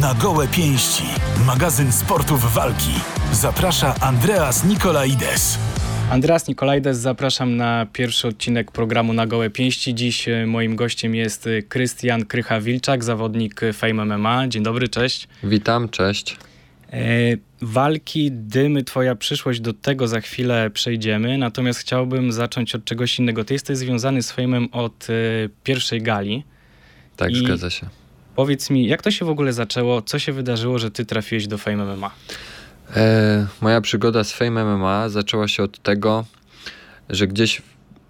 Na gołe pięści. Magazyn sportów walki. Zaprasza Andreas Nikolaides. Andreas Nikolajdes, zapraszam na pierwszy odcinek programu Na Gołe Pięści. Dziś e, moim gościem jest e, Krystian Krycha-Wilczak, zawodnik Fame MMA. Dzień dobry, cześć. Witam, cześć. E, walki, dymy, twoja przyszłość, do tego za chwilę przejdziemy, natomiast chciałbym zacząć od czegoś innego. Ty jesteś związany z Fame'em od e, pierwszej gali. Tak, I zgadza się. Powiedz mi, jak to się w ogóle zaczęło? Co się wydarzyło, że ty trafiłeś do Fame MMA? E, moja przygoda z Fame MMA zaczęła się od tego, że gdzieś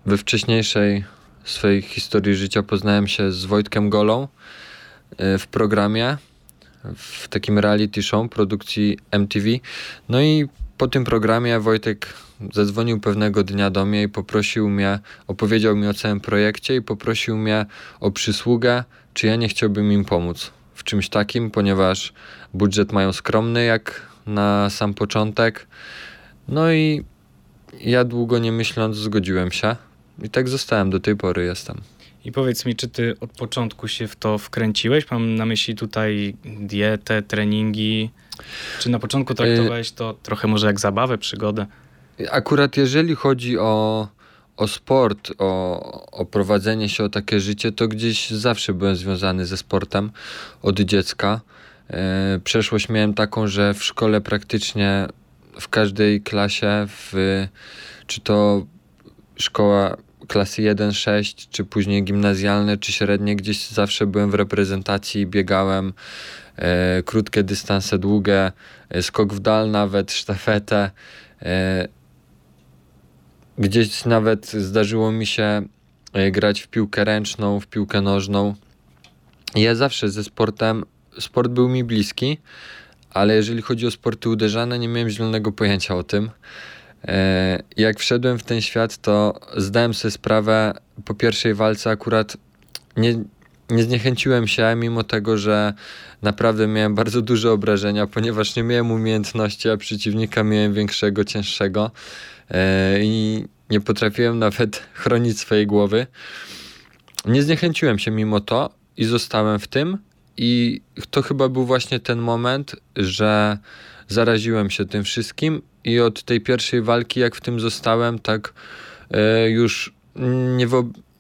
we wcześniejszej swojej historii życia poznałem się z Wojtkiem Golą e, w programie, w takim reality show produkcji MTV. No i po tym programie Wojtek zadzwonił pewnego dnia do mnie i poprosił mnie, opowiedział mi o całym projekcie i poprosił mnie o przysługę, czy ja nie chciałbym im pomóc w czymś takim, ponieważ budżet mają skromny jak na sam początek. No i ja długo nie myśląc zgodziłem się i tak zostałem, do tej pory jestem. I powiedz mi, czy ty od początku się w to wkręciłeś? Mam na myśli tutaj dietę, treningi. Czy na początku traktowałeś to trochę może jak zabawę, przygodę? Akurat jeżeli chodzi o, o sport, o, o prowadzenie się, o takie życie, to gdzieś zawsze byłem związany ze sportem od dziecka. E, przeszłość miałem taką, że w szkole praktycznie w każdej klasie, w, czy to szkoła klasy 1-6, czy później gimnazjalne, czy średnie, gdzieś zawsze byłem w reprezentacji, biegałem e, krótkie dystanse, długie, e, skok w dal nawet, sztafetę. E, gdzieś nawet zdarzyło mi się e, grać w piłkę ręczną, w piłkę nożną. Ja zawsze ze sportem sport był mi bliski, ale jeżeli chodzi o sporty uderzane, nie miałem zielonego pojęcia o tym. E, jak wszedłem w ten świat, to zdałem sobie sprawę po pierwszej walce akurat nie, nie zniechęciłem się, mimo tego, że naprawdę miałem bardzo duże obrażenia, ponieważ nie miałem umiejętności, a przeciwnika miałem większego, cięższego i nie potrafiłem nawet chronić swojej głowy. Nie zniechęciłem się mimo to i zostałem w tym. I to chyba był właśnie ten moment, że zaraziłem się tym wszystkim i od tej pierwszej walki, jak w tym zostałem, tak e, już nie,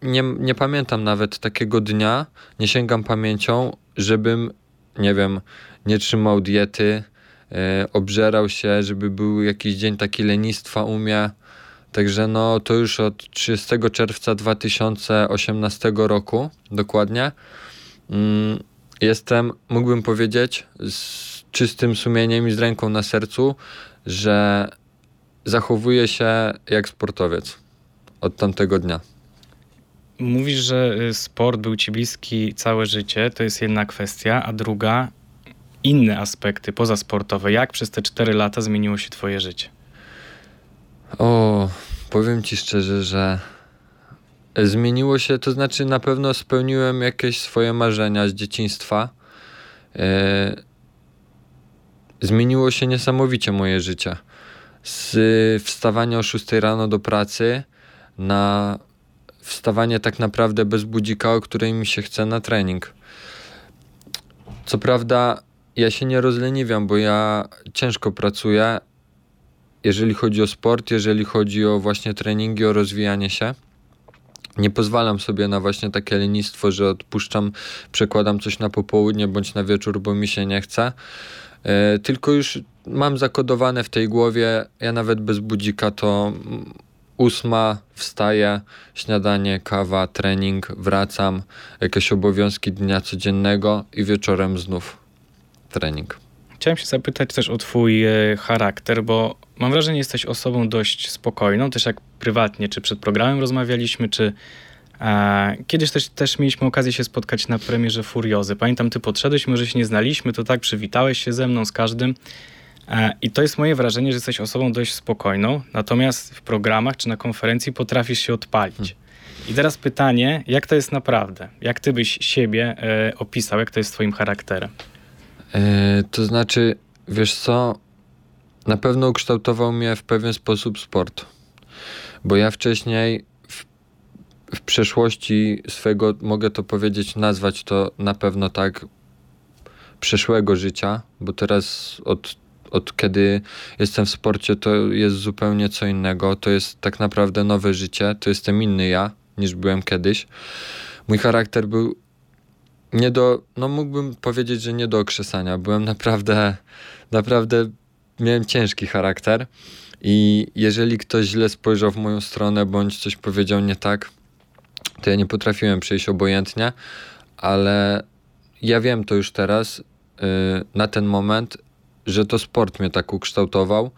nie, nie pamiętam nawet takiego dnia, nie sięgam pamięcią, żebym, nie wiem, nie trzymał diety, e, obżerał się, żeby był jakiś dzień taki lenistwa u mnie. Także no to już od 30 czerwca 2018 roku dokładnie. Mm, jestem, mógłbym powiedzieć, z czystym sumieniem i z ręką na sercu, że zachowuję się jak sportowiec od tamtego dnia. Mówisz, że y, sport był ci bliski całe życie, to jest jedna kwestia, a druga inne aspekty pozasportowe. Jak przez te 4 lata zmieniło się twoje życie? O, powiem ci szczerze, że zmieniło się, to znaczy na pewno spełniłem jakieś swoje marzenia z dzieciństwa. E, zmieniło się niesamowicie moje życie. Z wstawania o 6 rano do pracy na wstawanie tak naprawdę bez budzika, o której mi się chce na trening. Co prawda, ja się nie rozleniwiam, bo ja ciężko pracuję, jeżeli chodzi o sport, jeżeli chodzi o właśnie treningi, o rozwijanie się. Nie pozwalam sobie na właśnie takie lenistwo, że odpuszczam, przekładam coś na popołudnie bądź na wieczór, bo mi się nie chce. E, tylko już mam zakodowane w tej głowie, ja nawet bez budzika to ósma wstaję, śniadanie, kawa, trening, wracam, jakieś obowiązki dnia codziennego i wieczorem znów trening. Chciałem się zapytać też o Twój e, charakter, bo mam wrażenie, że jesteś osobą dość spokojną, też jak prywatnie, czy przed programem rozmawialiśmy, czy e, kiedyś też, też mieliśmy okazję się spotkać na premierze Furiozy. Pamiętam, Ty podszedłeś, może się nie znaliśmy, to tak przywitałeś się ze mną, z każdym. E, I to jest moje wrażenie, że jesteś osobą dość spokojną, natomiast w programach czy na konferencji potrafisz się odpalić. Hmm. I teraz pytanie, jak to jest naprawdę? Jak ty byś siebie e, opisał, jak to jest twoim charakterem? E, to znaczy, wiesz co, na pewno ukształtował mnie w pewien sposób sport. Bo ja wcześniej w, w przeszłości swego, mogę to powiedzieć, nazwać to na pewno tak, przeszłego życia, bo teraz od, od kiedy jestem w sporcie, to jest zupełnie co innego. To jest tak naprawdę nowe życie, to jestem inny ja niż byłem kiedyś. Mój charakter był nie do, no mógłbym powiedzieć, że nie do okrzesania. Byłem naprawdę, naprawdę, miałem ciężki charakter i jeżeli ktoś źle spojrzał w moją stronę bądź coś powiedział nie tak, to ja nie potrafiłem przejść obojętnie, ale ja wiem to już teraz, yy, na ten moment, że to sport mnie tak ukształtował.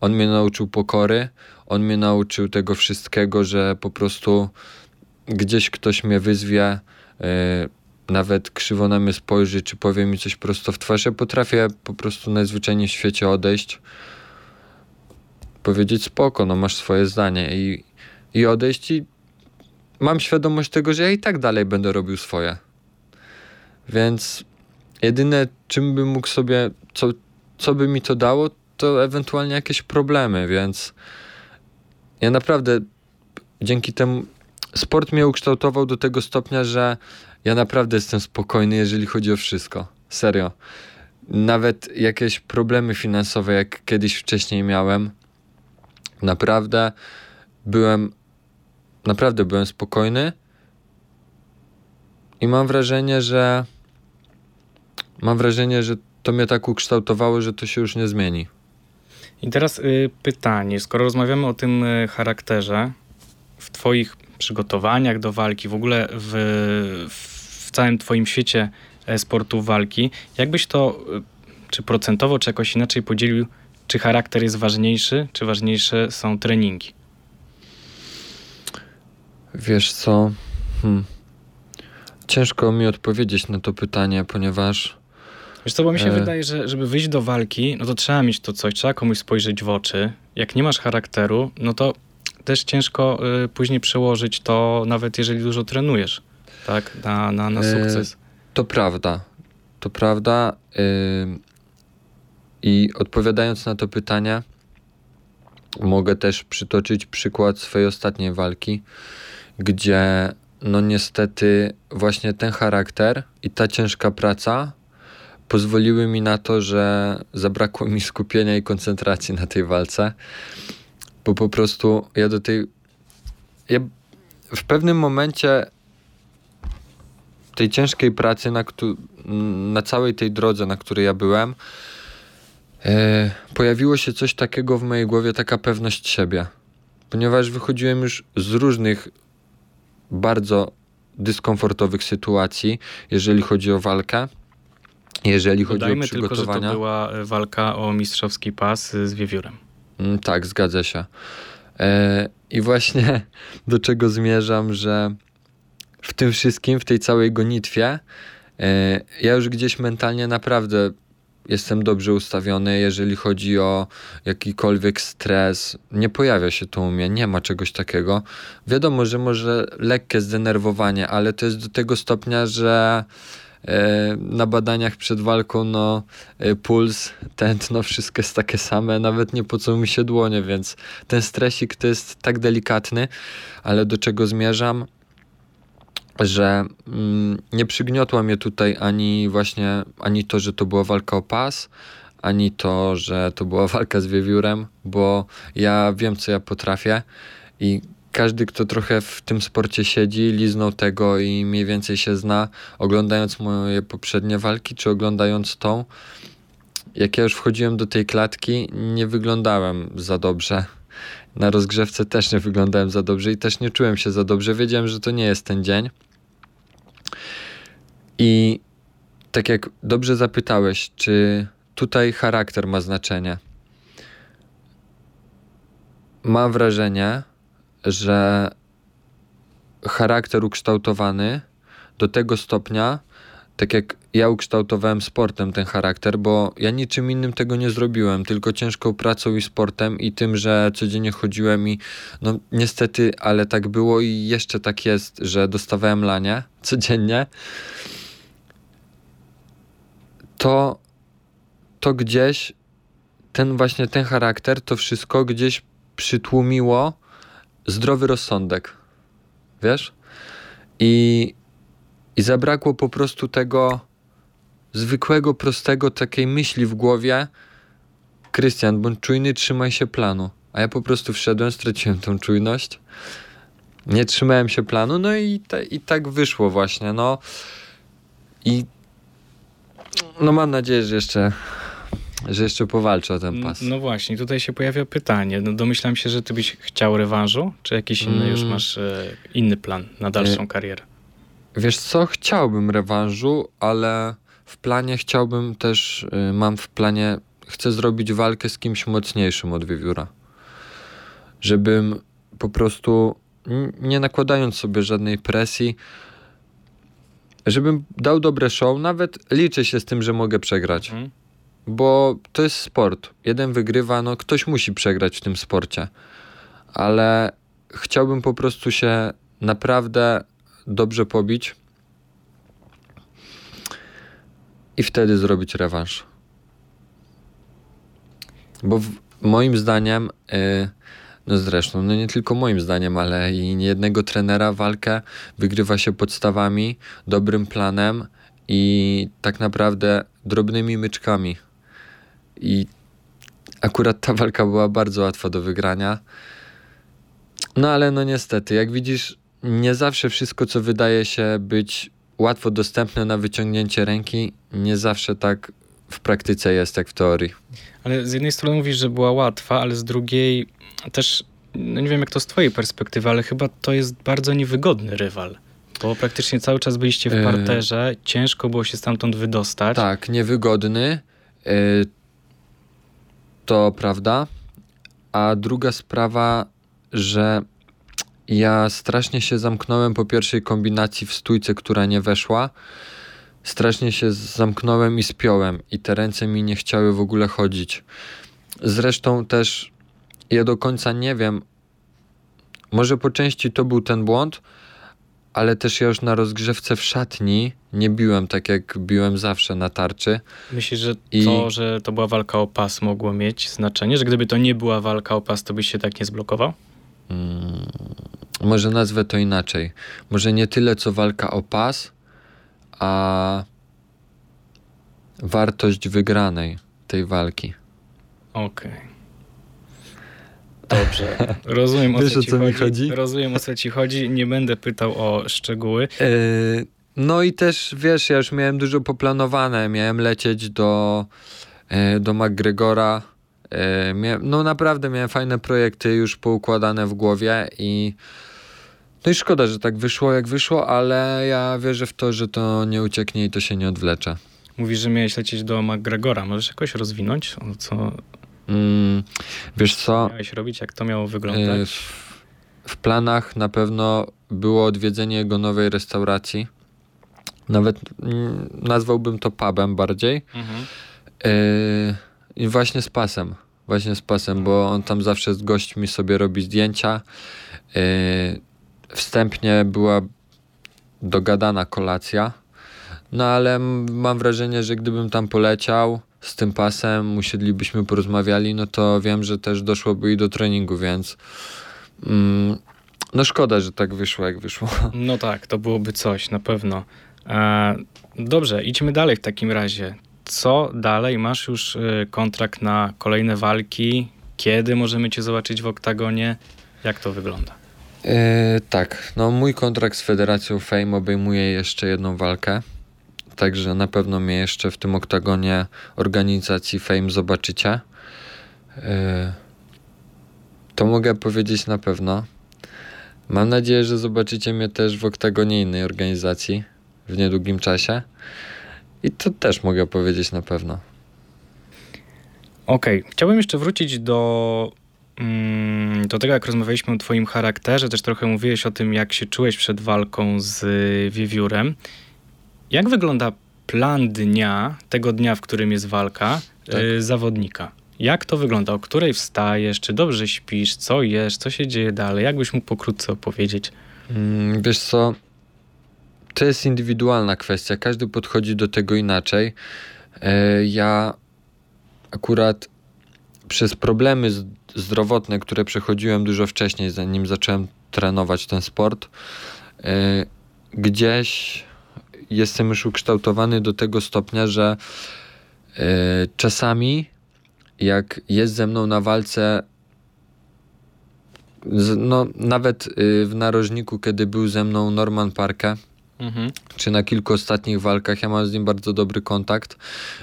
On mnie nauczył pokory, on mnie nauczył tego wszystkiego, że po prostu gdzieś ktoś mnie wyzwie, yy, nawet krzywo na mnie spojrzy, czy powie mi coś prosto w twarz, ja potrafię po prostu najzwyczajniej w świecie odejść, powiedzieć spoko, no masz swoje zdanie i, i odejść i mam świadomość tego, że ja i tak dalej będę robił swoje. Więc jedyne, czym bym mógł sobie, co, co by mi to dało, to ewentualnie jakieś problemy, więc ja naprawdę dzięki temu sport mnie ukształtował do tego stopnia, że ja naprawdę jestem spokojny, jeżeli chodzi o wszystko. Serio. Nawet jakieś problemy finansowe, jak kiedyś wcześniej miałem, naprawdę byłem naprawdę byłem spokojny i mam wrażenie, że mam wrażenie, że to mnie tak ukształtowało, że to się już nie zmieni. I teraz y, pytanie, skoro rozmawiamy o tym y, charakterze, w twoich przygotowaniach do walki, w ogóle w, w całym twoim świecie e, sportu walki, jakbyś to y, czy procentowo, czy jakoś inaczej podzielił, czy charakter jest ważniejszy, czy ważniejsze są treningi? Wiesz co? Hmm. Ciężko mi odpowiedzieć na to pytanie, ponieważ. Wiesz co, bo mi się e... wydaje, że żeby wyjść do walki, no to trzeba mieć to coś, trzeba komuś spojrzeć w oczy. Jak nie masz charakteru, no to też ciężko y, później przełożyć to, nawet jeżeli dużo trenujesz, tak, na, na, na e, sukces. E... To prawda. To prawda. Y... I odpowiadając na to pytanie, mogę też przytoczyć przykład swojej ostatniej walki gdzie no niestety właśnie ten charakter i ta ciężka praca pozwoliły mi na to, że zabrakło mi skupienia i koncentracji na tej walce, bo po prostu ja do tej ja w pewnym momencie tej ciężkiej pracy na, na całej tej drodze, na której ja byłem, e, pojawiło się coś takiego w mojej głowie, taka pewność siebie. Ponieważ wychodziłem już z różnych bardzo dyskomfortowych sytuacji, jeżeli chodzi o walkę. Jeżeli chodzi Dodajmy o przygotowania. tylko, że to była e, walka o mistrzowski pas z wiewiórem. Mm, tak, zgadza się. E, I właśnie do czego zmierzam, że w tym wszystkim, w tej całej gonitwie, e, ja już gdzieś mentalnie naprawdę jestem dobrze ustawiony, jeżeli chodzi o jakikolwiek stres. Nie pojawia się to u mnie, nie ma czegoś takiego. Wiadomo, że może lekkie zdenerwowanie, ale to jest do tego stopnia, że e, na badaniach przed walką, no, e, puls, tętno, wszystko jest takie same, nawet nie po co mi się dłonie, więc ten stresik to jest tak delikatny, ale do czego zmierzam? Że mm, nie przygniotła mnie tutaj ani właśnie, ani to, że to była walka o pas, ani to, że to była walka z wiewiórem, bo ja wiem, co ja potrafię i każdy, kto trochę w tym sporcie siedzi, liznął tego i mniej więcej się zna, oglądając moje poprzednie walki, czy oglądając tą, jak ja już wchodziłem do tej klatki, nie wyglądałem za dobrze. Na rozgrzewce też nie wyglądałem za dobrze i też nie czułem się za dobrze. Wiedziałem, że to nie jest ten dzień. I tak jak dobrze zapytałeś, czy tutaj charakter ma znaczenie? Mam wrażenie, że charakter ukształtowany do tego stopnia, tak jak ja ukształtowałem sportem ten charakter, bo ja niczym innym tego nie zrobiłem, tylko ciężką pracą i sportem i tym, że codziennie chodziłem i no niestety, ale tak było i jeszcze tak jest, że dostawałem lanie codziennie to, to gdzieś ten właśnie ten charakter, to wszystko gdzieś przytłumiło zdrowy rozsądek. Wiesz? I, i zabrakło po prostu tego zwykłego, prostego takiej myśli w głowie Krystian, bądź czujny, trzymaj się planu. A ja po prostu wszedłem, straciłem tą czujność. Nie trzymałem się planu, no i, te, i tak wyszło właśnie, no. I no mam nadzieję, że jeszcze że jeszcze powalczę o ten pas. No właśnie, tutaj się pojawia pytanie. No domyślam się, że ty byś chciał rewanżu, czy jakiś inny mm. już masz e, inny plan na dalszą e, karierę? Wiesz co, chciałbym rewanżu, ale w planie chciałbym też, y, mam w planie, chcę zrobić walkę z kimś mocniejszym od wiewióra. Żebym po prostu, nie nakładając sobie żadnej presji, żebym dał dobre show, nawet liczę się z tym, że mogę przegrać. Mhm. Bo to jest sport. Jeden wygrywa, no ktoś musi przegrać w tym sporcie. Ale chciałbym po prostu się naprawdę dobrze pobić i wtedy zrobić rewanż. Bo w, moim zdaniem, yy, no zresztą, no nie tylko moim zdaniem, ale i niejednego trenera walkę wygrywa się podstawami, dobrym planem i tak naprawdę drobnymi myczkami. I akurat ta walka była bardzo łatwa do wygrania. No ale no niestety, jak widzisz, nie zawsze wszystko, co wydaje się być łatwo dostępne na wyciągnięcie ręki, nie zawsze tak w praktyce jest, jak w teorii. Ale z jednej strony mówisz, że była łatwa, ale z drugiej też, no nie wiem jak to z twojej perspektywy, ale chyba to jest bardzo niewygodny rywal. Bo praktycznie cały czas byliście w e, parterze, yy, ciężko było się stamtąd wydostać. Tak, niewygodny. Yy, to prawda. A druga sprawa, że ja strasznie się zamknąłem po pierwszej kombinacji w stójce, która nie weszła. Strasznie się zamknąłem i spiąłem, i te ręce mi nie chciały w ogóle chodzić. Zresztą też ja do końca nie wiem, może po części to był ten błąd, ale też ja już na rozgrzewce w szatni nie biłem tak, jak biłem zawsze na tarczy. Myślisz, że I... to, że to była walka o pas mogło mieć znaczenie? Że gdyby to nie była walka o pas, to byś się tak nie zblokował? Hmm, może nazwę to inaczej. Może nie tyle co walka o pas, a wartość wygranej tej walki. Okej. Okay. Dobrze. Rozumiem o, Wiesz, co, o co mi chodzi. Rozumiem o co ci chodzi. Nie będę pytał o szczegóły. Yy, no i też wiesz, ja już miałem dużo poplanowane. Miałem lecieć do, yy, do McGregora E, no naprawdę miałem fajne projekty już poukładane w głowie i no i szkoda, że tak wyszło jak wyszło, ale ja wierzę w to, że to nie ucieknie i to się nie odwlecze. Mówisz, że miałeś lecieć do McGregora. Możesz jakoś rozwinąć? Co... Mm, wiesz co? Miałeś robić? Jak to miało wyglądać? E, w, w planach na pewno było odwiedzenie jego nowej restauracji. Nawet mm, nazwałbym to pubem bardziej. Mhm. Y i właśnie z pasem. Właśnie z pasem, bo on tam zawsze z gośćmi sobie robi zdjęcia. Yy, wstępnie była dogadana kolacja. No ale mam wrażenie, że gdybym tam poleciał z tym pasem, usiedlibyśmy, porozmawiali, no to wiem, że też doszłoby i do treningu, więc mm, no szkoda, że tak wyszło, jak wyszło. No tak, to byłoby coś, na pewno. E, dobrze, idźmy dalej w takim razie co dalej? Masz już y, kontrakt na kolejne walki? Kiedy możemy cię zobaczyć w oktagonie? Jak to wygląda? Yy, tak, no mój kontrakt z Federacją Fame obejmuje jeszcze jedną walkę. Także na pewno mnie jeszcze w tym oktagonie organizacji Fame zobaczycie. Yy, to mogę powiedzieć na pewno. Mam nadzieję, że zobaczycie mnie też w oktagonie innej organizacji w niedługim czasie. I to też mogę powiedzieć na pewno. Okej, okay. chciałbym jeszcze wrócić do, do tego, jak rozmawialiśmy o Twoim charakterze. Też trochę mówiłeś o tym, jak się czułeś przed walką z wiewiórem. Jak wygląda plan dnia, tego dnia, w którym jest walka, tak. y, zawodnika? Jak to wygląda? O której wstajesz? Czy dobrze śpisz? Co jesz? Co się dzieje dalej? Jakbyś mógł pokrótce opowiedzieć? Mm, wiesz co, to jest indywidualna kwestia, każdy podchodzi do tego inaczej. E, ja akurat przez problemy zdrowotne, które przechodziłem dużo wcześniej, zanim zacząłem trenować ten sport, e, gdzieś jestem już ukształtowany do tego stopnia, że e, czasami jak jest ze mną na walce no, nawet y, w narożniku, kiedy był ze mną Norman Parke, mhm. czy na kilku ostatnich walkach, ja mam z nim bardzo dobry kontakt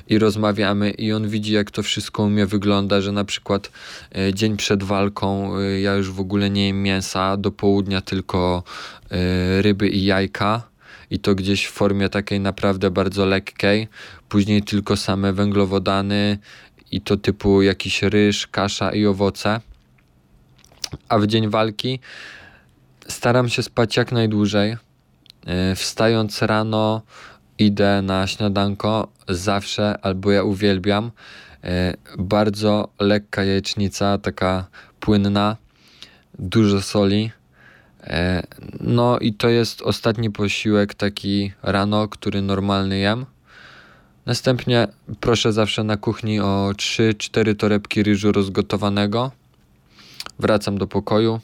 i rozmawiamy i on widzi, jak to wszystko u mnie wygląda, że na przykład y, dzień przed walką y, ja już w ogóle nie jem mięsa, do południa tylko ryby i jajka i to gdzieś w formie takiej naprawdę bardzo lekkiej, później tylko same węglowodany i to typu jakiś ryż, kasza i owoce a w dzień walki staram się spać jak najdłużej. E, wstając rano idę na śniadanko zawsze, albo ja uwielbiam. E, bardzo lekka jajecznica, taka płynna, dużo soli. E, no i to jest ostatni posiłek taki rano, który normalny jem. Następnie proszę zawsze na kuchni o 3-4 torebki ryżu rozgotowanego wracam do pokoju.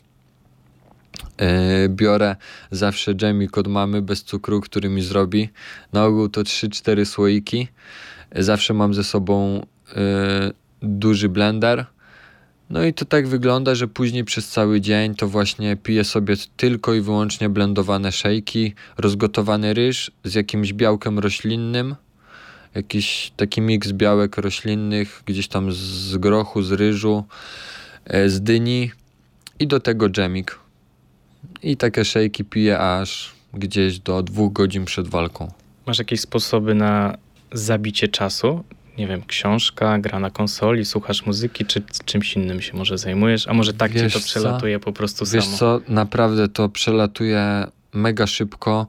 Yy, biorę zawsze dżemik od mamy bez cukru, który mi zrobi. Na ogół to 3-4 słoiki. Zawsze mam ze sobą yy, duży blender. No i to tak wygląda, że później przez cały dzień to właśnie piję sobie tylko i wyłącznie blendowane szejki, rozgotowany ryż z jakimś białkiem roślinnym, jakiś taki miks białek roślinnych, gdzieś tam z grochu, z ryżu, E, z dyni i do tego dżemik. I takie szejki piję aż gdzieś do dwóch godzin przed walką. Masz jakieś sposoby na zabicie czasu? Nie wiem, książka, gra na konsoli, słuchasz muzyki, czy czymś innym się może zajmujesz? A może tak Wiesz cię to przelatuje co? po prostu Wiesz samo? co, naprawdę to przelatuje mega szybko.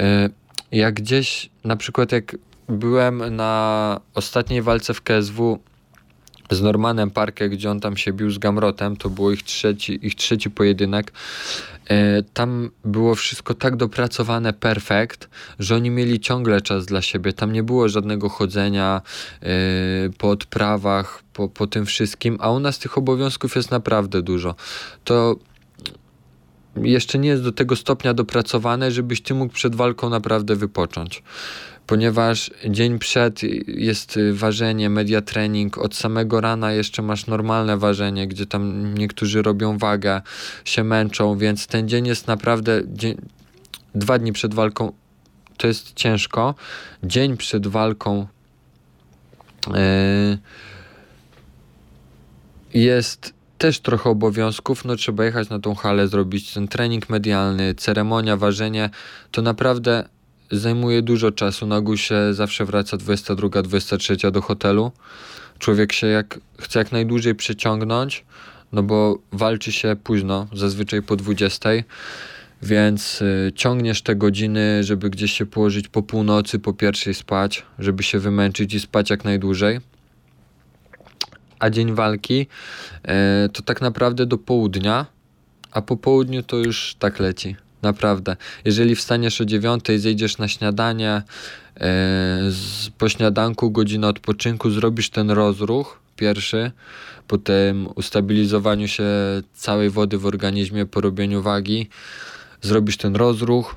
E, jak gdzieś, na przykład jak byłem na ostatniej walce w KSW z Normanem Parkę, gdzie on tam się bił z Gamrotem, to było ich trzeci, ich trzeci pojedynek. E, tam było wszystko tak dopracowane, perfekt, że oni mieli ciągle czas dla siebie. Tam nie było żadnego chodzenia e, po odprawach, po, po tym wszystkim, a u nas tych obowiązków jest naprawdę dużo. To jeszcze nie jest do tego stopnia dopracowane, żebyś ty mógł przed walką naprawdę wypocząć ponieważ dzień przed jest ważenie, media trening, od samego rana jeszcze masz normalne ważenie, gdzie tam niektórzy robią wagę, się męczą, więc ten dzień jest naprawdę dzień, dwa dni przed walką to jest ciężko. Dzień przed walką yy, jest też trochę obowiązków, no trzeba jechać na tą halę, zrobić ten trening medialny, ceremonia, ważenie, to naprawdę zajmuje dużo czasu. Na się zawsze wraca 22, 23 do hotelu. Człowiek się jak, chce jak najdłużej przeciągnąć, no bo walczy się późno, zazwyczaj po 20. Więc y, ciągniesz te godziny, żeby gdzieś się położyć po północy, po pierwszej spać, żeby się wymęczyć i spać jak najdłużej. A dzień walki y, to tak naprawdę do południa, a po południu to już tak leci. Naprawdę. Jeżeli wstaniesz o dziewiątej, zejdziesz na śniadanie, e, z, po śniadanku godzina odpoczynku, zrobisz ten rozruch pierwszy, po tym ustabilizowaniu się całej wody w organizmie, po robieniu wagi, zrobisz ten rozruch,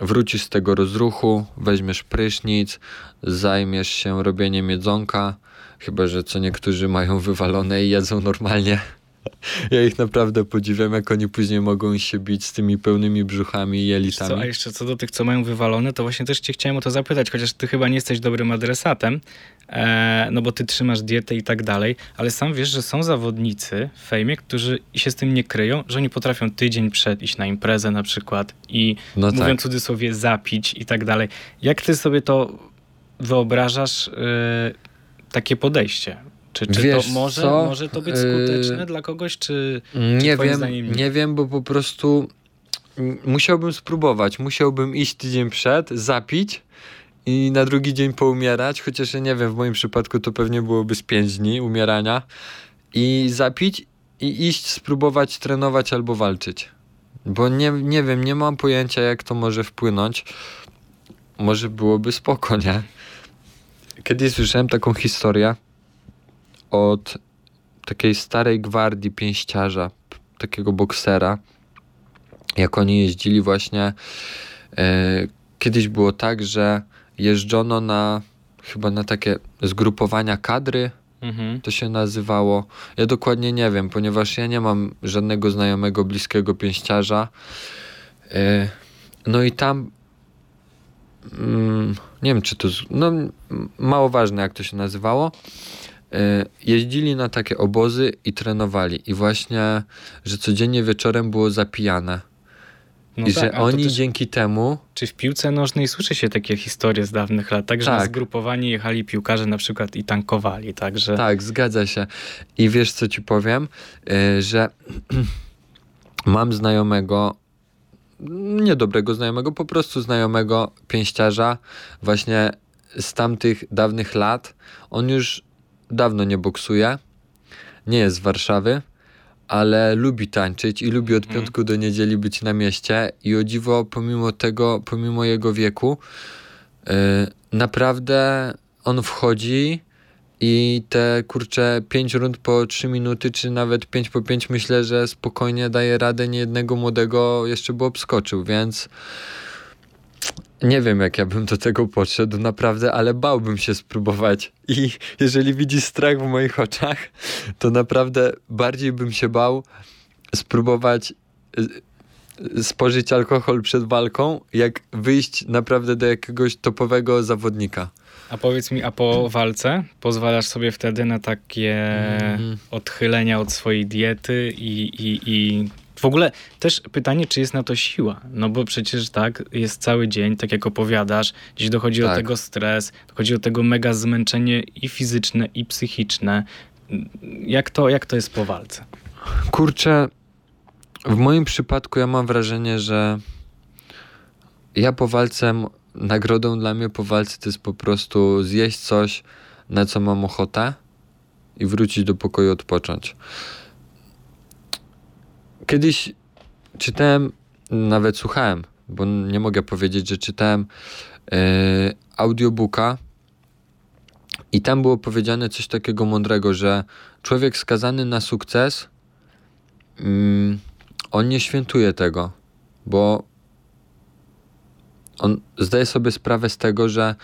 wrócisz z tego rozruchu, weźmiesz prysznic, zajmiesz się robieniem jedzonka, chyba że co niektórzy mają wywalone i jedzą normalnie ja ich naprawdę podziwiam, jak oni później mogą się bić z tymi pełnymi brzuchami i jelitami. Co, a jeszcze co do tych, co mają wywalone, to właśnie też cię chciałem o to zapytać, chociaż ty chyba nie jesteś dobrym adresatem, e, no bo ty trzymasz dietę i tak dalej, ale sam wiesz, że są zawodnicy w fejmie, którzy się z tym nie kryją, że oni potrafią tydzień przed iść na imprezę na przykład i no mówiąc tak. w cudzysłowie zapić i tak dalej. Jak ty sobie to wyobrażasz, e, takie podejście? Czy, czy Wiesz to może, co? może to być skuteczne yy, dla kogoś, czy, nie czy wiem, nie? nie wiem, bo po prostu musiałbym spróbować. Musiałbym iść tydzień przed, zapić i na drugi dzień poumierać, chociaż ja nie wiem, w moim przypadku to pewnie byłoby z 5 dni umierania i zapić i iść, spróbować trenować albo walczyć. Bo nie, nie wiem, nie mam pojęcia jak to może wpłynąć. Może byłoby spoko, nie? Kiedyś słyszałem taką historię, od takiej starej gwardii pięściarza, takiego boksera, jak oni jeździli właśnie e, kiedyś było tak, że jeżdżono na chyba na takie zgrupowania kadry, Mhm. to się nazywało. Ja dokładnie nie wiem, ponieważ ja nie mam żadnego znajomego bliskiego pięściarza. E, No i tam mm, nie wiem czy to no mało ważne jak to się nazywało. E, Jeździli na takie obozy i trenowali i właśnie, że codziennie wieczorem było zapijane. No I tak, że oni też- dzięki temu Czy w piłce nożnej słyszy się takie historie z dawnych lat, tak, że Tak. na zgrupowanie jechali piłkarze na przykład i tankowali, także Tak, zgadza się. I wiesz, co ci powiem? Yy, że mam znajomego, niedobrego znajomego, po prostu znajomego pięściarza, właśnie z tamtych dawnych lat. On już dawno nie boksuje, nie jest z Warszawy, ale lubi tańczyć i lubi od Mhm. piątku do niedzieli być na mieście. I o dziwo, pomimo tego, pomimo jego wieku, yy, naprawdę on wchodzi i te kurcze 5 rund po 3 minuty, czy nawet 5 po 5, myślę, że spokojnie daje radę niejednego młodego jeszcze by obskoczył, więc nie wiem, jak ja bym do tego podszedł, naprawdę, ale bałbym się spróbować. I jeżeli widzi strach w moich oczach, to naprawdę bardziej bym się bał spróbować y, spożyć alkohol przed walką, jak wyjść naprawdę do jakiegoś topowego zawodnika. A powiedz mi, a po walce pozwalasz sobie wtedy na takie Mhm. odchylenia od swojej diety i, i, i w ogóle też pytanie, czy jest na to siła? No bo przecież tak, jest cały dzień, tak jak opowiadasz, gdzieś dochodzi do Tak. tego stres, dochodzi do tego mega zmęczenie i fizyczne, i psychiczne. Jak to, jak to jest po walce? Kurczę, w moim przypadku ja mam wrażenie, że ja po walce, nagrodą dla mnie po walce to jest po prostu zjeść coś, na co mam ochotę i wrócić do pokoju odpocząć. Kiedyś czytałem, nawet słuchałem, bo nie mogę powiedzieć, że czytałem yy, audiobooka i tam było powiedziane coś takiego mądrego, że człowiek skazany na sukces mm, on nie świętuje tego, bo on zdaje sobie sprawę z tego, że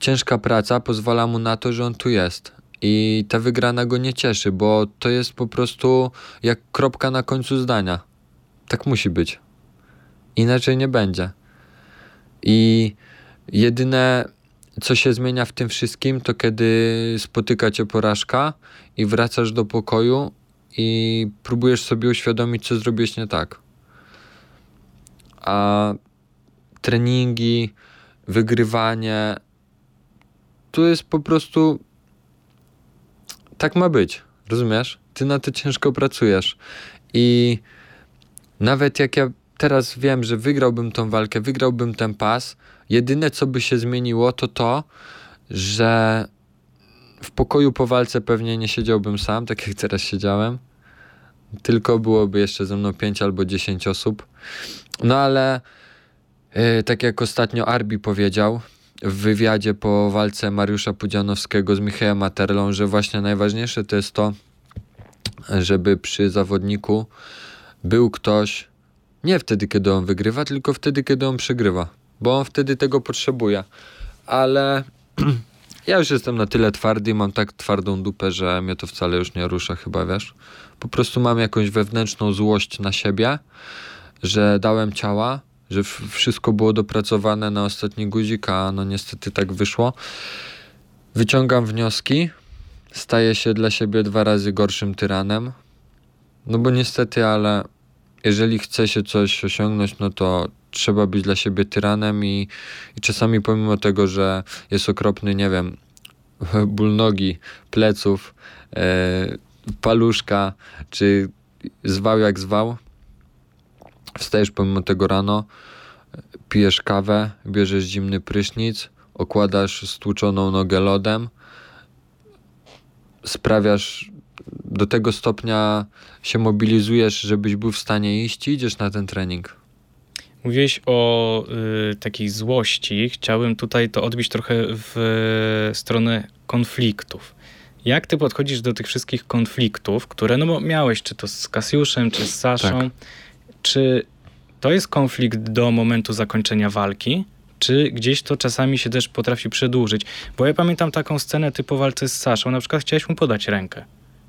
ciężka praca pozwala mu na to, że on tu jest. I ta wygrana go nie cieszy, bo to jest po prostu jak kropka na końcu zdania. Tak musi być. Inaczej nie będzie. I jedyne, co się zmienia w tym wszystkim, to kiedy spotyka cię porażka i wracasz do pokoju i próbujesz sobie uświadomić, co zrobiłeś nie tak. A treningi, wygrywanie, to jest po prostu. Tak ma być, rozumiesz? Ty na to ciężko pracujesz. I nawet jak ja teraz wiem, że wygrałbym tą walkę, wygrałbym ten pas, jedyne co by się zmieniło, to to, że w pokoju po walce pewnie nie siedziałbym sam, tak jak teraz siedziałem. Tylko byłoby jeszcze ze mną 5 albo 10 osób. No ale yy, tak jak ostatnio Arbi powiedział w wywiadzie po walce Mariusza Pudzianowskiego z Michałem Materlą, że właśnie najważniejsze to jest to, żeby przy zawodniku był ktoś nie wtedy, kiedy on wygrywa, tylko wtedy, kiedy on przegrywa, bo on wtedy tego potrzebuje. Ale ja już jestem na tyle twardy i mam tak twardą dupę, że mnie to wcale już nie rusza, chyba wiesz. Po prostu mam jakąś wewnętrzną złość na siebie, że dałem ciała, że wszystko było dopracowane na ostatni guzik, a no niestety tak wyszło. Wyciągam wnioski, staję się dla siebie dwa razy gorszym tyranem. No bo niestety, ale jeżeli chce się coś osiągnąć, no to trzeba być dla siebie tyranem i, i czasami pomimo tego, że jest okropny, nie wiem, ból nogi, pleców, e, paluszka, czy zwał jak zwał, wstajesz pomimo tego rano, pijesz kawę, bierzesz zimny prysznic, okładasz stłuczoną nogę lodem, sprawiasz do tego stopnia się mobilizujesz, żebyś był w stanie iść i idziesz na ten trening. Mówiłeś o y, takiej złości. Chciałbym tutaj to odbić trochę w y, stronę konfliktów. Jak ty podchodzisz do tych wszystkich konfliktów, które no bo miałeś, czy to z Kasiuszem, czy z Saszą? Tak. Czy to jest konflikt do momentu zakończenia walki? czy gdzieś to czasami się też potrafi przedłużyć. Bo ja pamiętam taką scenę typu walce z Saszą, na przykład chciałeś mu podać rękę,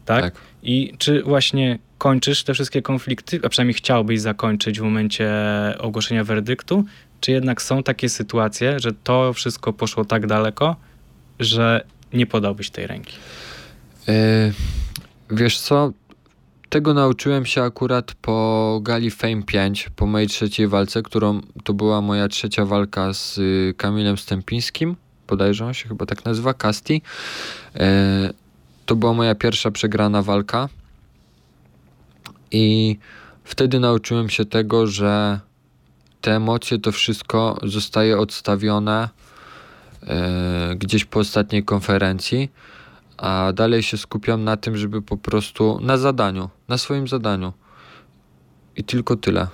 tak? Tak. I czy właśnie kończysz te wszystkie konflikty, a przynajmniej chciałbyś zakończyć w momencie ogłoszenia werdyktu, czy jednak są takie sytuacje, że to wszystko poszło tak daleko, że nie podałbyś tej ręki? Yy, wiesz co? Tego nauczyłem się akurat po gali Fame 5, po mojej trzeciej walce, którą to była moja trzecia walka z y, Kamilem Stępińskim, bodajże on się chyba tak nazywa, Casti. Yy, to była moja pierwsza przegrana walka i wtedy nauczyłem się tego, że te emocje, to wszystko zostaje odstawione yy, gdzieś po ostatniej konferencji a dalej się skupiam na tym, żeby po prostu na zadaniu, na swoim zadaniu. I tylko tyle.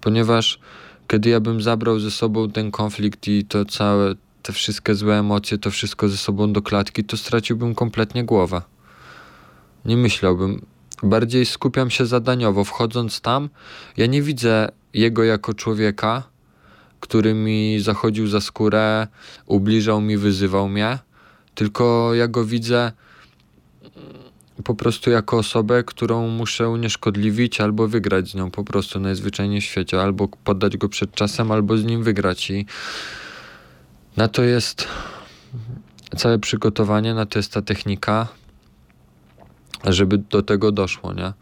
Ponieważ kiedy ja bym zabrał ze sobą ten konflikt i to całe, te wszystkie złe emocje, to wszystko ze sobą do klatki, to straciłbym kompletnie głowę. Nie myślałbym. Bardziej skupiam się zadaniowo. Wchodząc tam, ja nie widzę jego jako człowieka, który mi zachodził za skórę, ubliżał mi, wyzywał mnie tylko ja go widzę po prostu jako osobę, którą muszę unieszkodliwić albo wygrać z nią po prostu najzwyczajniej w świecie, albo poddać go przed czasem, albo z nim wygrać i na to jest całe przygotowanie, na to jest ta technika, żeby do tego doszło, nie?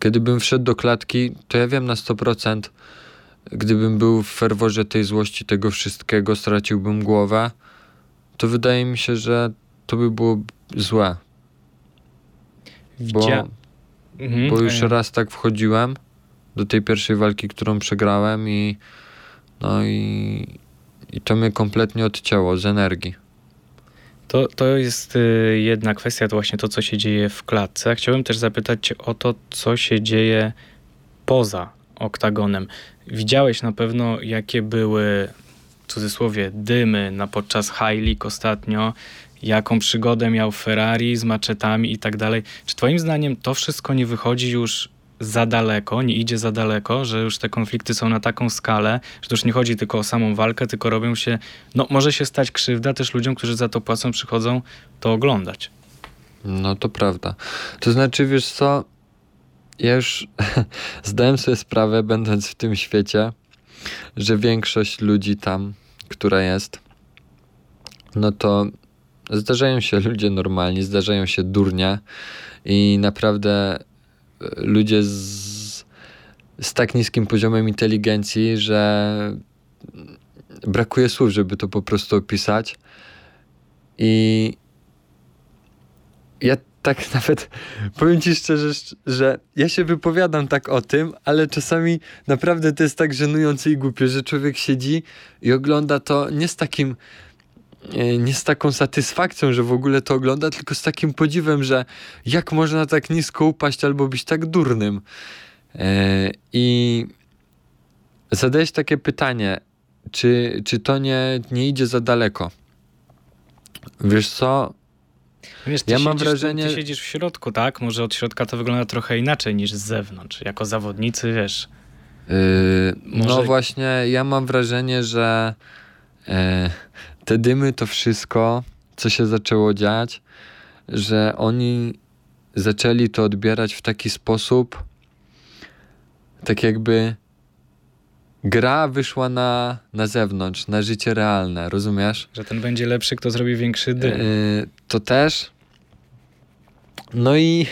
Kiedybym wszedł do klatki, to ja wiem na 100%, gdybym był w ferworze tej złości, tego wszystkiego, straciłbym głowę, to wydaje mi się, że to by było złe. Bo, Widzia... Mhm, bo już raz tak wchodziłem do tej pierwszej walki, którą przegrałem i no i, i to mnie kompletnie odcięło z energii. To, to jest y, jedna kwestia, to właśnie to, co się dzieje w klatce. Chciałbym też zapytać cię o to, co się dzieje poza oktagonem. Widziałeś na pewno, jakie były w cudzysłowie dymy na podczas High League ostatnio, jaką przygodę miał Ferrari z maczetami i tak dalej. Czy twoim zdaniem to wszystko nie wychodzi już za daleko, nie idzie za daleko, że już te konflikty są na taką skalę, że to już nie chodzi tylko o samą walkę, tylko robią się, no może się stać krzywda też ludziom, którzy za to płacą, przychodzą to oglądać. No to prawda. To znaczy, wiesz co, ja już zdałem sobie sprawę, będąc w tym świecie, że większość ludzi tam, która jest, no to zdarzają się ludzie normalni, zdarzają się durnia i naprawdę e, ludzie z, z tak niskim poziomem inteligencji, że brakuje słów, żeby to po prostu opisać. I ja tak nawet powiem ci szczerze, że ja się wypowiadam tak o tym, ale czasami naprawdę to jest tak żenujące i głupie, że człowiek siedzi i ogląda to nie z takim e, nie z taką satysfakcją, że w ogóle to ogląda, tylko z takim podziwem, że jak można tak nisko upaść albo być tak durnym. E, I zadałeś takie pytanie, czy, czy to nie, nie idzie za daleko? Wiesz co? Wiesz, ty Ja mam siedzisz, wrażenie- Ty siedzisz w środku, tak? Może od środka to wygląda trochę inaczej niż z zewnątrz. Jako zawodnicy, wiesz. Yy, No Może- właśnie, ja mam wrażenie, że e, te dymy, to wszystko, co się zaczęło dziać, że oni zaczęli to odbierać w taki sposób, tak jakby gra wyszła na, na zewnątrz, na życie realne, rozumiesz? Że ten będzie lepszy, kto zrobi większy dym. Yy, to też. No i,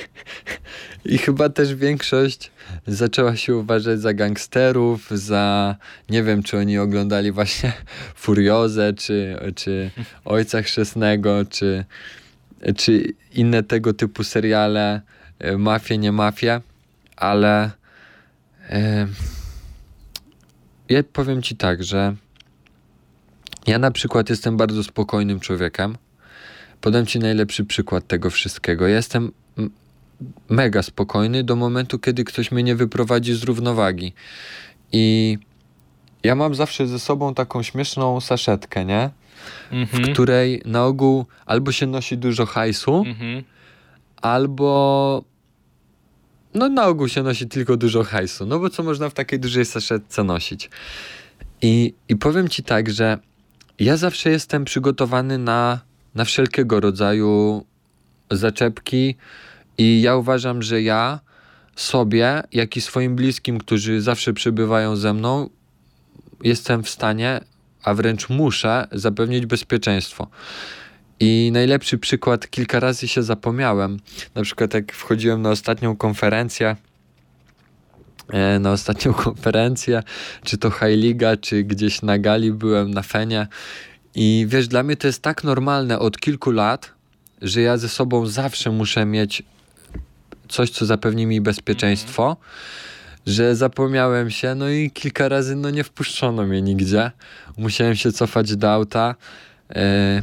i chyba też większość zaczęła się uważać za gangsterów, za nie wiem, czy oni oglądali właśnie Furiozę, czy, czy Ojca Chrzestnego, czy, czy inne tego typu seriale, y, mafie, nie mafie, ale yy, ja powiem ci tak, że ja na przykład jestem bardzo spokojnym człowiekiem. Podam ci najlepszy przykład tego wszystkiego. Ja jestem mega spokojny do momentu, kiedy ktoś mnie nie wyprowadzi z równowagi. I ja mam zawsze ze sobą taką śmieszną saszetkę, nie? W Mhm. której na ogół albo się nosi dużo hajsu, Mhm. albo no na ogół się nosi tylko dużo hajsu. No bo co można w takiej dużej saszetce nosić? I, I powiem ci tak, że ja zawsze jestem przygotowany na, na wszelkiego rodzaju zaczepki i ja uważam, że ja sobie, jak i swoim bliskim, którzy zawsze przebywają ze mną, jestem w stanie, a wręcz muszę zapewnić bezpieczeństwo. I najlepszy przykład, kilka razy się zapomniałem. Na przykład, jak wchodziłem na ostatnią konferencję, e, na ostatnią konferencję, czy to High Liga, czy gdzieś na gali byłem na Fenie. I wiesz, dla mnie to jest tak normalne od kilku lat, że ja ze sobą zawsze muszę mieć coś, co zapewni mi bezpieczeństwo, mm. że zapomniałem się, no i kilka razy no nie wpuszczono mnie nigdzie. Musiałem się cofać do auta. Yy,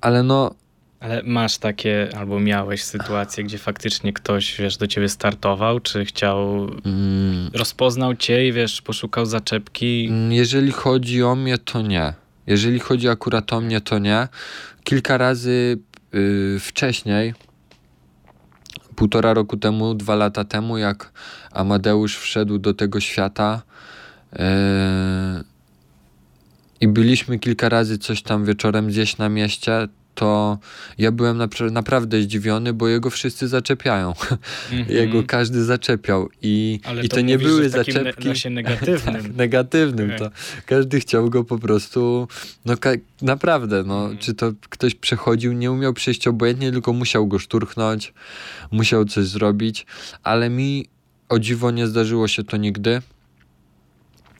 ale no. Ale masz takie, albo miałeś sytuację, gdzie faktycznie ktoś, wiesz, do ciebie startował, czy chciał, mm. rozpoznał cię i wiesz, poszukał zaczepki? Mm, jeżeli chodzi o mnie, to nie. Jeżeli chodzi akurat o mnie, to nie. Kilka razy yy, wcześniej, półtora roku temu, dwa lata temu, jak Amadeusz wszedł do tego świata, yy, i byliśmy kilka razy coś tam wieczorem gdzieś na mieście, to ja byłem naprawdę zdziwiony, bo jego wszyscy zaczepiają. Mm -hmm. Jego każdy zaczepiał i, Ale i to, to nie były zaczepki. Ne negatywnym. tak, negatywnym. Okay. To każdy chciał go po prostu, no naprawdę, no, mm. czy to ktoś przechodził, nie umiał przejść obojętnie, tylko musiał go szturchnąć, musiał coś zrobić, ale mi o dziwo nie zdarzyło się to nigdy.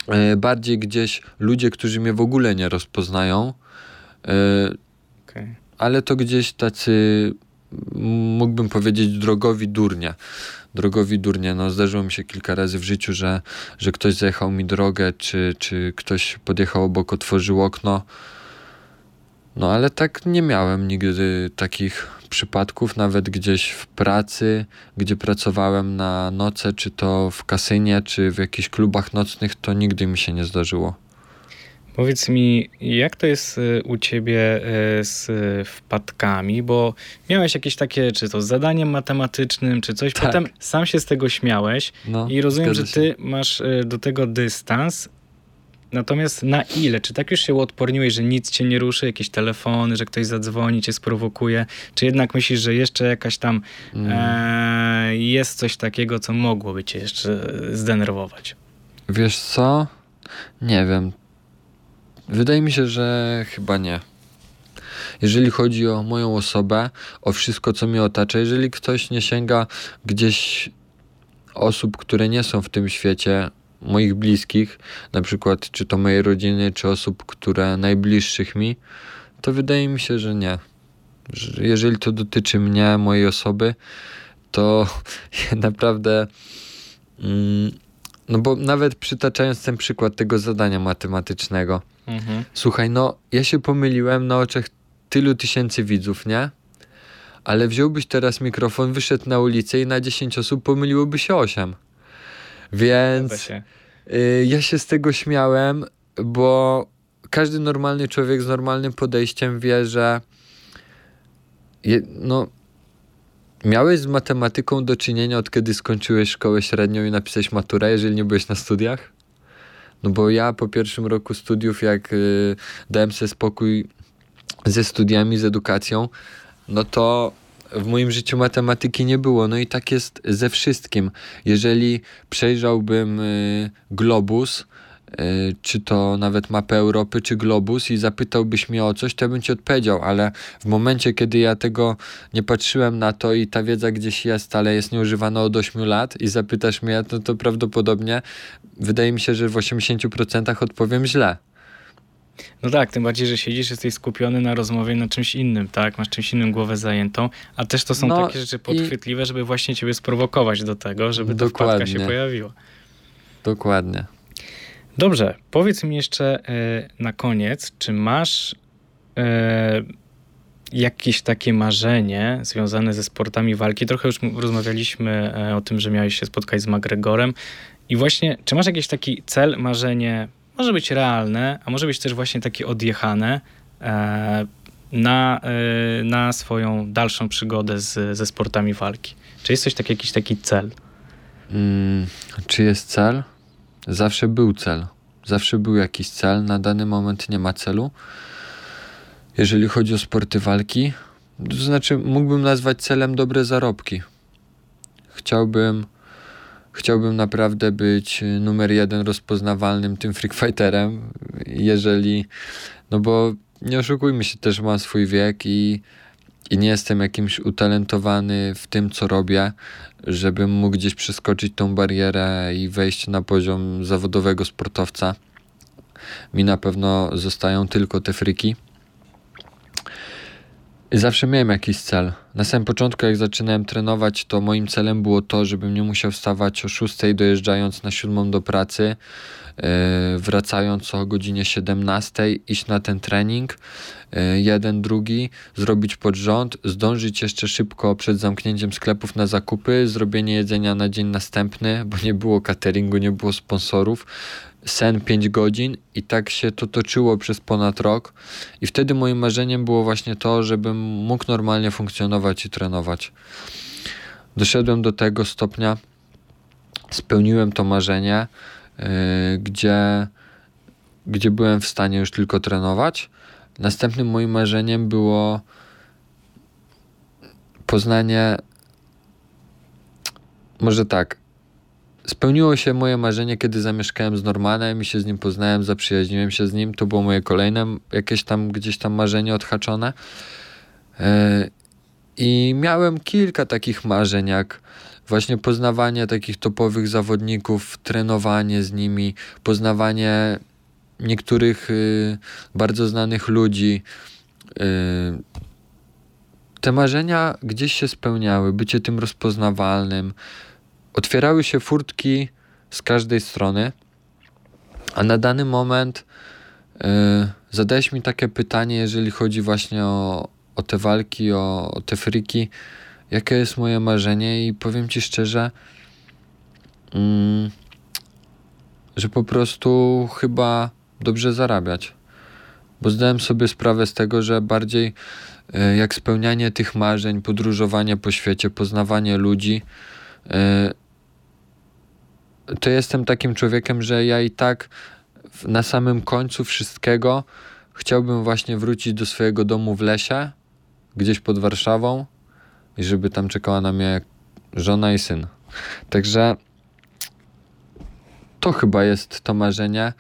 E, bardziej gdzieś ludzie, którzy mnie w ogóle nie rozpoznają, e, okay. ale to gdzieś tacy, mógłbym powiedzieć, drogowi durnie. Drogowi durnie. No, zdarzyło mi się kilka razy w życiu, że, że ktoś zajechał mi drogę, czy, czy ktoś podjechał obok, otworzył okno. No ale tak nie miałem nigdy takich przypadków, nawet gdzieś w pracy, gdzie pracowałem na noce, czy to w kasynie, czy w jakichś klubach nocnych, to nigdy mi się nie zdarzyło. Powiedz mi, jak to jest y, u ciebie y, z wpadkami, bo miałeś jakieś takie, czy to z zadaniem matematycznym, czy coś, tak. potem sam się z tego śmiałeś no, i rozumiem, że ty masz y, do tego dystans, Natomiast na ile? Czy tak już się uodporniłeś, że nic cię nie ruszy, jakieś telefony, że ktoś zadzwoni, cię sprowokuje? Czy jednak myślisz, że jeszcze jakaś tam mm. e, jest coś takiego, co mogłoby cię jeszcze zdenerwować? Wiesz co? Nie wiem. Wydaje mi się, że chyba nie. Jeżeli chodzi o moją osobę, o wszystko, co mnie otacza, jeżeli ktoś nie sięga gdzieś osób, które nie są w tym świecie, moich bliskich, na przykład czy to mojej rodziny, czy osób, które najbliższych mi, to wydaje mi się, że nie. Że jeżeli to dotyczy mnie, mojej osoby, to naprawdę. Mm, no bo nawet przytaczając ten przykład tego zadania matematycznego, mhm. słuchaj, no ja się pomyliłem na oczach tylu tysięcy widzów, nie? Ale wziąłbyś teraz mikrofon, wyszedł na ulicę i na 10 osób pomyliłoby się 8. Więc y, ja się z tego śmiałem, bo każdy normalny człowiek z normalnym podejściem wie, że je, no, miałeś z matematyką do czynienia od kiedy skończyłeś szkołę średnią i napisałeś maturę, jeżeli nie byłeś na studiach? No bo ja po pierwszym roku studiów, jak y, dałem sobie spokój ze studiami, z edukacją, no to w moim życiu matematyki nie było. No i tak jest ze wszystkim. Jeżeli przejrzałbym y, globus, y, czy to nawet mapę Europy, czy globus i zapytałbyś mnie o coś, to ja bym ci odpowiedział, ale w momencie, kiedy ja tego nie patrzyłem na to i ta wiedza gdzieś jest, ale jest nieużywana od 8 lat i zapytasz mnie, no to prawdopodobnie wydaje mi się, że w 80% odpowiem źle. No tak, tym bardziej, że siedzisz, jesteś skupiony na rozmowie na czymś innym, tak? Masz czymś innym głowę zajętą, a też to są no takie rzeczy podchwytliwe, i... żeby właśnie ciebie sprowokować do tego, żeby ta wpadka się pojawiła. Dokładnie. Dobrze, powiedz mi jeszcze e, na koniec, czy masz e, jakieś takie marzenie związane ze sportami walki? Trochę już rozmawialiśmy e, o tym, że miałeś się spotkać z McGregorem i właśnie, czy masz jakiś taki cel, marzenie, może być realne, a może być też właśnie takie odjechane e, na, e, na swoją dalszą przygodę z, ze sportami walki. Czy jest coś taki, jakiś taki cel? Hmm, czy jest cel? Zawsze był cel. Zawsze był jakiś cel, na dany moment nie ma celu. Jeżeli chodzi o sporty walki, to znaczy mógłbym nazwać celem dobre zarobki. Chciałbym, chciałbym naprawdę być numer jeden rozpoznawalnym tym freak fighterem, jeżeli, no bo nie oszukujmy się, też mam swój wiek i, i nie jestem jakimś utalentowany w tym, co robię, żebym mógł gdzieś przeskoczyć tą barierę i wejść na poziom zawodowego sportowca. Mi na pewno zostają tylko te friki. Zawsze miałem jakiś cel. Na samym początku, jak zaczynałem trenować, to moim celem było to, żebym nie musiał wstawać o 6 dojeżdżając na 7 do pracy, yy, wracając o godzinie 17, iść na ten trening, yy, jeden, drugi, zrobić pod rząd, zdążyć jeszcze szybko przed zamknięciem sklepów na zakupy, zrobienie jedzenia na dzień następny, bo nie było cateringu, nie było sponsorów, sen 5 godzin i tak się to toczyło przez ponad rok. I wtedy moim marzeniem było właśnie to, żebym mógł normalnie funkcjonować i trenować. Doszedłem do tego stopnia, spełniłem to marzenie, yy, gdzie, gdzie byłem w stanie już tylko trenować. Następnym moim marzeniem było poznanie, może tak, Spełniło się moje marzenie, kiedy zamieszkałem z Normanem i się z nim poznałem, zaprzyjaźniłem się z nim. To było moje kolejne jakieś tam gdzieś tam marzenie odhaczone. E, I miałem kilka takich marzeń, jak właśnie poznawanie takich topowych zawodników, trenowanie z nimi, poznawanie niektórych y, bardzo znanych ludzi. Y, te marzenia gdzieś się spełniały, bycie tym rozpoznawalnym, otwierały się furtki z każdej strony, a na dany moment yy, zadałeś mi takie pytanie, jeżeli chodzi właśnie o, o te walki, o, o te friki, jakie jest moje marzenie i powiem Ci szczerze, yy, że po prostu chyba dobrze zarabiać. Bo zdałem sobie sprawę z tego, że bardziej yy, jak spełnianie tych marzeń, podróżowanie po świecie, poznawanie ludzi, yy, to jestem takim człowiekiem, że ja i tak na samym końcu wszystkiego chciałbym właśnie wrócić do swojego domu w lesie, gdzieś pod Warszawą i żeby tam czekała na mnie żona i syn. Także to chyba jest to marzenie,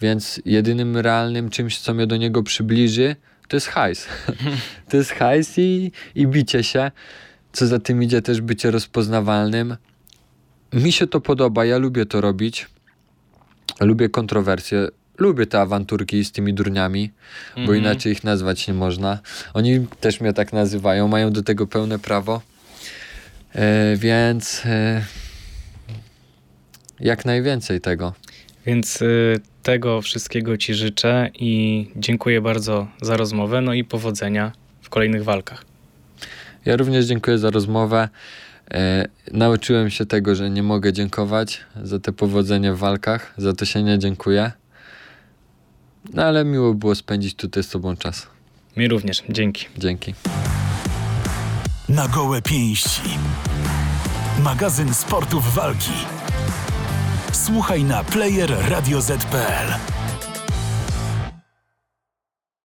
więc jedynym realnym czymś, co mnie do niego przybliży, to jest hajs. to jest hajs i, i bicie się. Co za tym idzie też bycie rozpoznawalnym mi się to podoba, ja lubię to robić. Lubię kontrowersje. Lubię te awanturki z tymi durniami, bo mm -hmm. inaczej ich nazwać nie można. Oni też mnie tak nazywają, mają do tego pełne prawo. E, więc e, jak najwięcej tego. Więc y, tego wszystkiego Ci życzę i dziękuję bardzo za rozmowę, no i powodzenia w kolejnych walkach. Ja również dziękuję za rozmowę. E, nauczyłem się tego, że nie mogę dziękować za te powodzenie w walkach, za to się nie dziękuję. No ale miło było spędzić tutaj z Tobą czas. Mi również, dzięki. Dzięki. Na gołe pięści. Magazyn sportów walki. Słuchaj na player Radio ZPL.